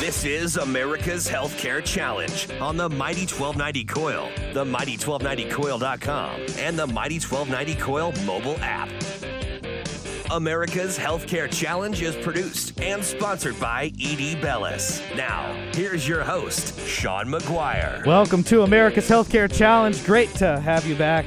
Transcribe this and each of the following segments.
This is America's Healthcare Challenge on the Mighty 1290 KOIL, the Mighty1290KOIL.com, and the Mighty 1290 KOIL mobile app. America's Healthcare Challenge is produced and sponsored by ED Bellis. Now, here's your host, Sean McGuire. Welcome to America's Healthcare Challenge. Great to have you back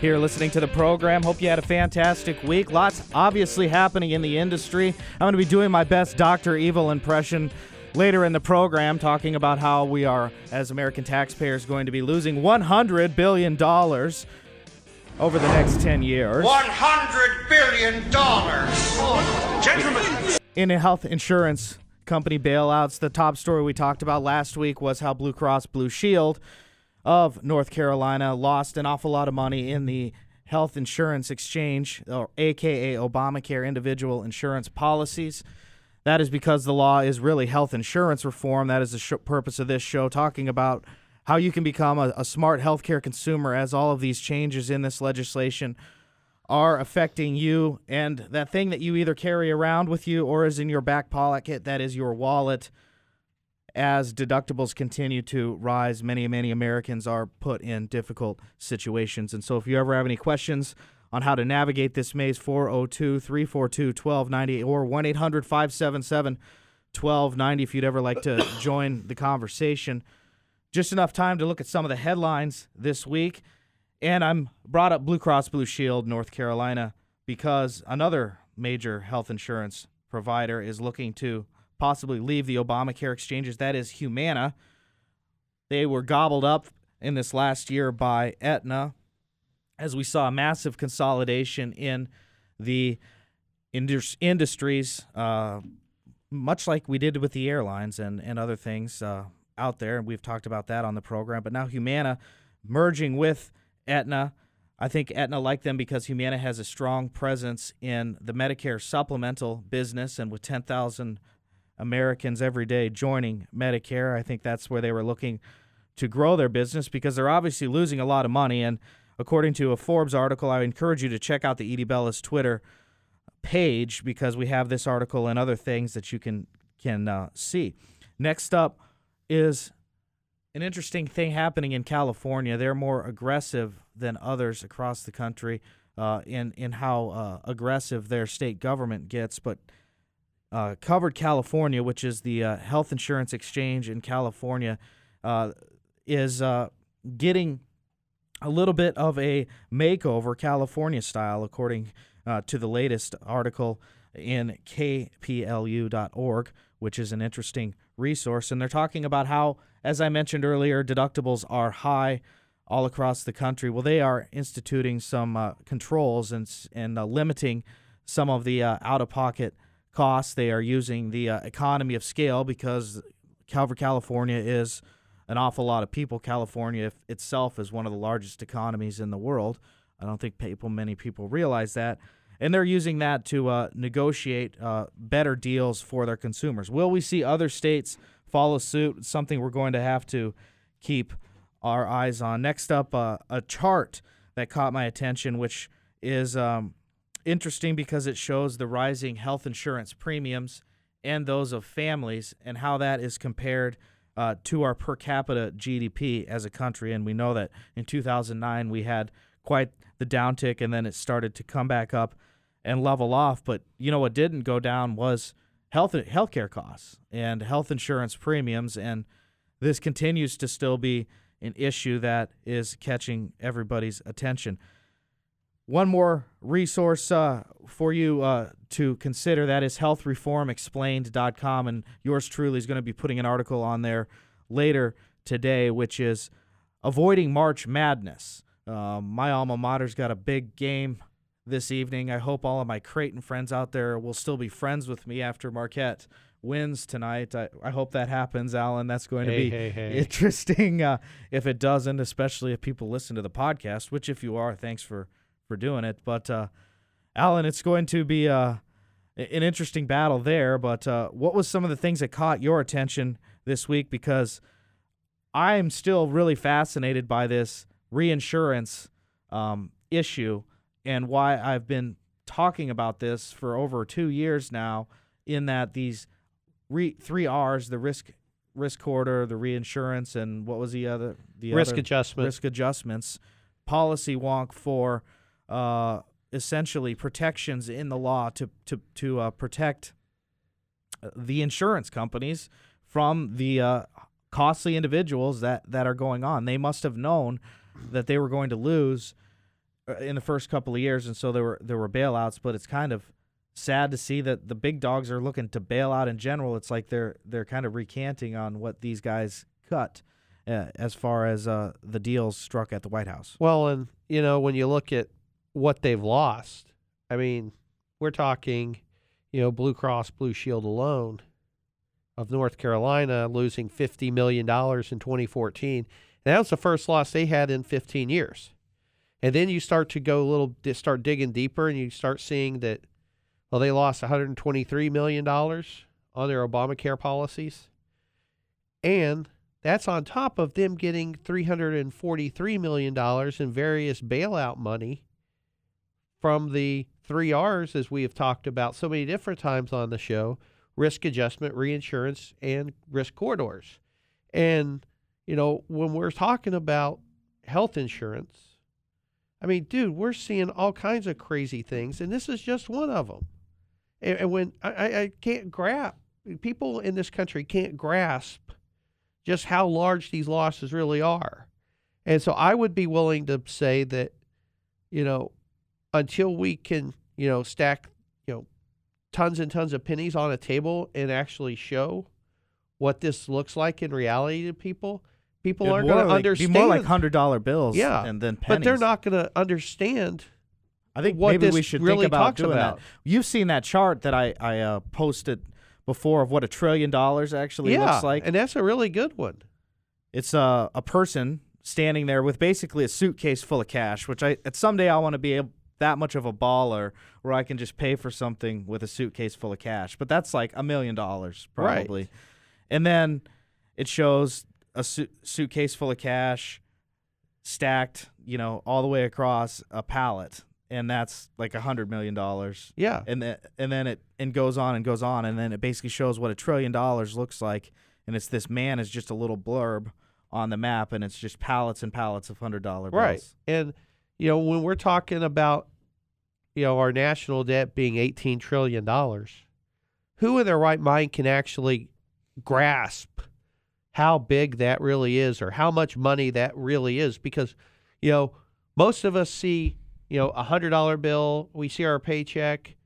here listening to the program. Hope you had a fantastic week. Lots obviously happening in the industry. I'm going to be doing my best Dr. Evil impression later in the program, talking about how we are, as American taxpayers, going to be losing $100 billion over the next 10 years. $100 billion. Oh, gentlemen. In health insurance company bailouts, the top story we talked about last week was how Blue Cross Blue Shield of North Carolina lost an awful lot of money in the health insurance exchange, or AKA Obamacare individual insurance policies. That is because the law is really health insurance reform. That is the sh- purpose of this show, talking about how you can become a, a smart healthcare consumer as all of these changes in this legislation are affecting you. And that thing that you either carry around with you or is in your back pocket, that is your wallet. As deductibles continue to rise, many, many Americans are put in difficult situations. And so, if you ever have any questions, on how to navigate this maze 402 342 1290 or 1 800 577 1290 if you'd ever like to join the conversation. Just enough time to look at some of the headlines this week. And I'm brought up Blue Cross Blue Shield, North Carolina, because another major health insurance provider is looking to possibly leave the Obamacare exchanges. That is Humana. They were gobbled up in this last year by Aetna, as we saw a massive consolidation in the indus- industries, uh, much like we did with the airlines and, and other things uh, out there. And we've talked about that on the program. But now Humana merging with Aetna. I think Aetna liked them because Humana has a strong presence in the Medicare supplemental business. And with 10,000 Americans every day joining Medicare, I think that's where they were looking to grow their business because they're obviously losing a lot of money. And according to a Forbes article. I encourage you to check out the Edie Bellis Twitter page because we have this article and other things that you can can uh, see. Next up is an interesting thing happening in California. They're more aggressive than others across the country uh, in in how uh, aggressive their state government gets, but. Uh, covered California, which is the uh, health insurance exchange in California, uh, is getting a little bit of a makeover, California style, according uh, to the latest article in kplu.org, which is an interesting resource. And they're talking about how, as I mentioned earlier, deductibles are high all across the country. Well, they are instituting some uh, controls and, and uh, limiting some of the uh, out of pocket costs. They are using the uh, economy of scale because Covered, California is an awful lot of people. California itself is one of the largest economies in the world. I don't think people, many people realize that. And they're using that to uh, negotiate uh, better deals for their consumers. Will we see other states follow suit? Something we're going to have to keep our eyes on. Next up, uh, a chart that caught my attention, which is um, interesting because it shows the rising health insurance premiums and those of families and how that is compared – uh, to our per capita GDP as a country. And we know that in 2009 we had quite the downtick, and then it started to come back up and level off. But you know what didn't go down was health healthcare costs and health insurance premiums, and this continues to still be an issue that is catching everybody's attention. One more resource uh, for you uh, to consider that is healthreformexplained.com. And yours truly is going to be putting an article on there later today, which is avoiding March Madness. Uh, my alma mater's got a big game this evening. I hope all of my Creighton friends out there will still be friends with me after Marquette wins tonight. I, I hope that happens, Alan. That's going to Hey, be hey, hey. interesting. Uh, if it doesn't, especially if people listen to the podcast, which if you are, thanks for for doing it. But uh, Alan, it's going to be uh, a- an interesting battle there. But uh, what was some of the things that caught your attention this week? Because I'm still really fascinated by this reinsurance um, issue and why I've been talking about this for over two years now. In that these re- three R's, the risk risk corridor, the reinsurance, and what was the other the Risk other- adjustment. risk adjustments, policy wonk for uh, essentially protections in the law to to to uh, protect uh, the insurance companies from the uh, costly individuals that that are going on. They must have known that they were going to lose uh, in the first couple of years, and so there were there were bailouts. But it's kind of sad to see that the big dogs are looking to bail out in general. It's like they're they're kind of recanting on what these guys cut uh, as far as uh, the deals struck at the White House. Well, and you know when you look at what they've lost, I mean, we're talking, you know, Blue Cross Blue Shield alone of North Carolina losing fifty million dollars in 2014. And that was the first loss they had in 15 years. And then you start to go a little, start digging deeper, and you start seeing that, well, they lost 123 million dollars on their Obamacare policies, and that's on top of them getting $343 million in various bailout money from the three R's, as we have talked about so many different times on the show risk adjustment, reinsurance, and risk corridors. And, you know, when we're talking about health insurance, I mean, dude, we're seeing all kinds of crazy things, and this is just one of them. And, and when I, I, can't grasp, people in this country can't grasp just how large these losses really are. And so I would be willing to say that, you know, until we can, you know, stack, you know, tons and tons of pennies on a table and actually show what this looks like in reality to people, people It'd aren't going to understand. Be more like hundred dollar bills, Yeah, and then but they're not going to understand. I think maybe we should really think about doing about. that. You've seen that chart that I I uh, posted before of what a trillion dollars actually yeah, looks like. and that's a really good one. It's a a person standing there with basically a suitcase full of cash, which I at someday I want to be able, that much of a baller where I can just pay for something with a suitcase full of cash. But that's like a million dollars probably. Right. And then it shows a su- suitcase full of cash stacked, you know, all the way across a pallet, and that's like a hundred million dollars. Yeah. And then and then it and goes on and goes on, and then it basically shows what a trillion dollars looks like, and it's this man is just a little blurb on the map, and it's just pallets and pallets of hundred dollar bills. Right. And you know, when we're talking about you know, our national debt being 18 trillion dollars, who in their right mind can actually grasp how big that really is or how much money that really is because you know, most of us see, you know, a $100 bill, we see our paycheck,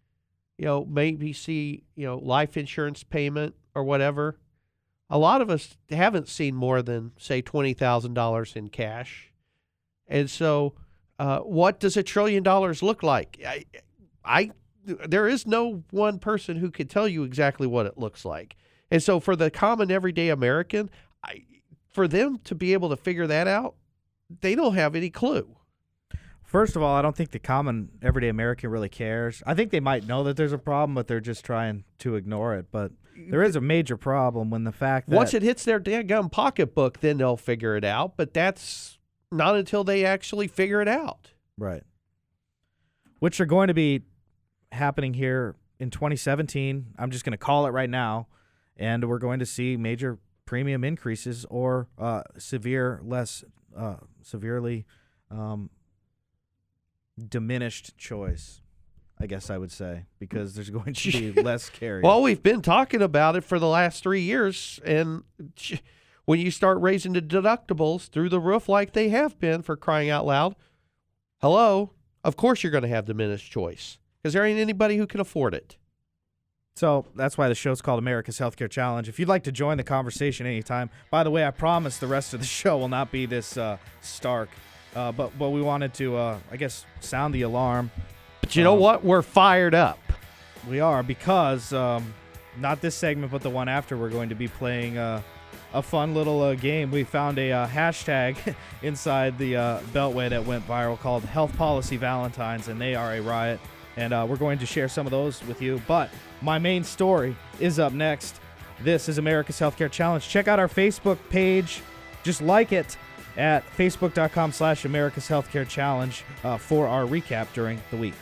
you know, maybe see, you know, life insurance payment or whatever. A lot of us haven't seen more than say $20,000 in cash. And so, uh, what does a trillion dollars look like? I, I, there is no one person who could tell you exactly what it looks like. And so, for the common everyday American, I, for them to be able to figure that out, they don't have any clue. First of all, I don't think the common everyday American really cares. I think they might know that there's a problem, but they're just trying to ignore it. But there is a major problem when the fact that Once it hits their daggum pocketbook, then they'll figure it out. But that's not until they actually figure it out. Right. Which are going to be happening here in 2017. I'm just going to call it right now. And we're going to see major premium increases or uh, severe, less uh, severely um, diminished choice, I guess I would say, because there's going to be less carry. Well, we've been talking about it for the last three years, and ch- when you start raising the deductibles through the roof like they have been for crying out loud, hello, of course you're going to have diminished choice because there ain't anybody who can afford it. So that's why the show's called America's Healthcare Challenge. If you'd like to join the conversation anytime, by the way, I promise the rest of the show will not be this uh, stark. Uh, but but we wanted to, uh, I guess, sound the alarm. But you know Um, what? We're fired up. We are because um, not this segment, but the one after, we're going to be playing uh, a fun little uh, game. We found a uh, hashtag inside the uh, Beltway that went viral called Health Policy Valentines, and they are a riot. And uh, we're going to share some of those with you. But my main story is up next. This is America's Healthcare Challenge. Check out our Facebook page. Just like it at facebook.com slash America's Healthcare Challenge uh, for our recap during the week.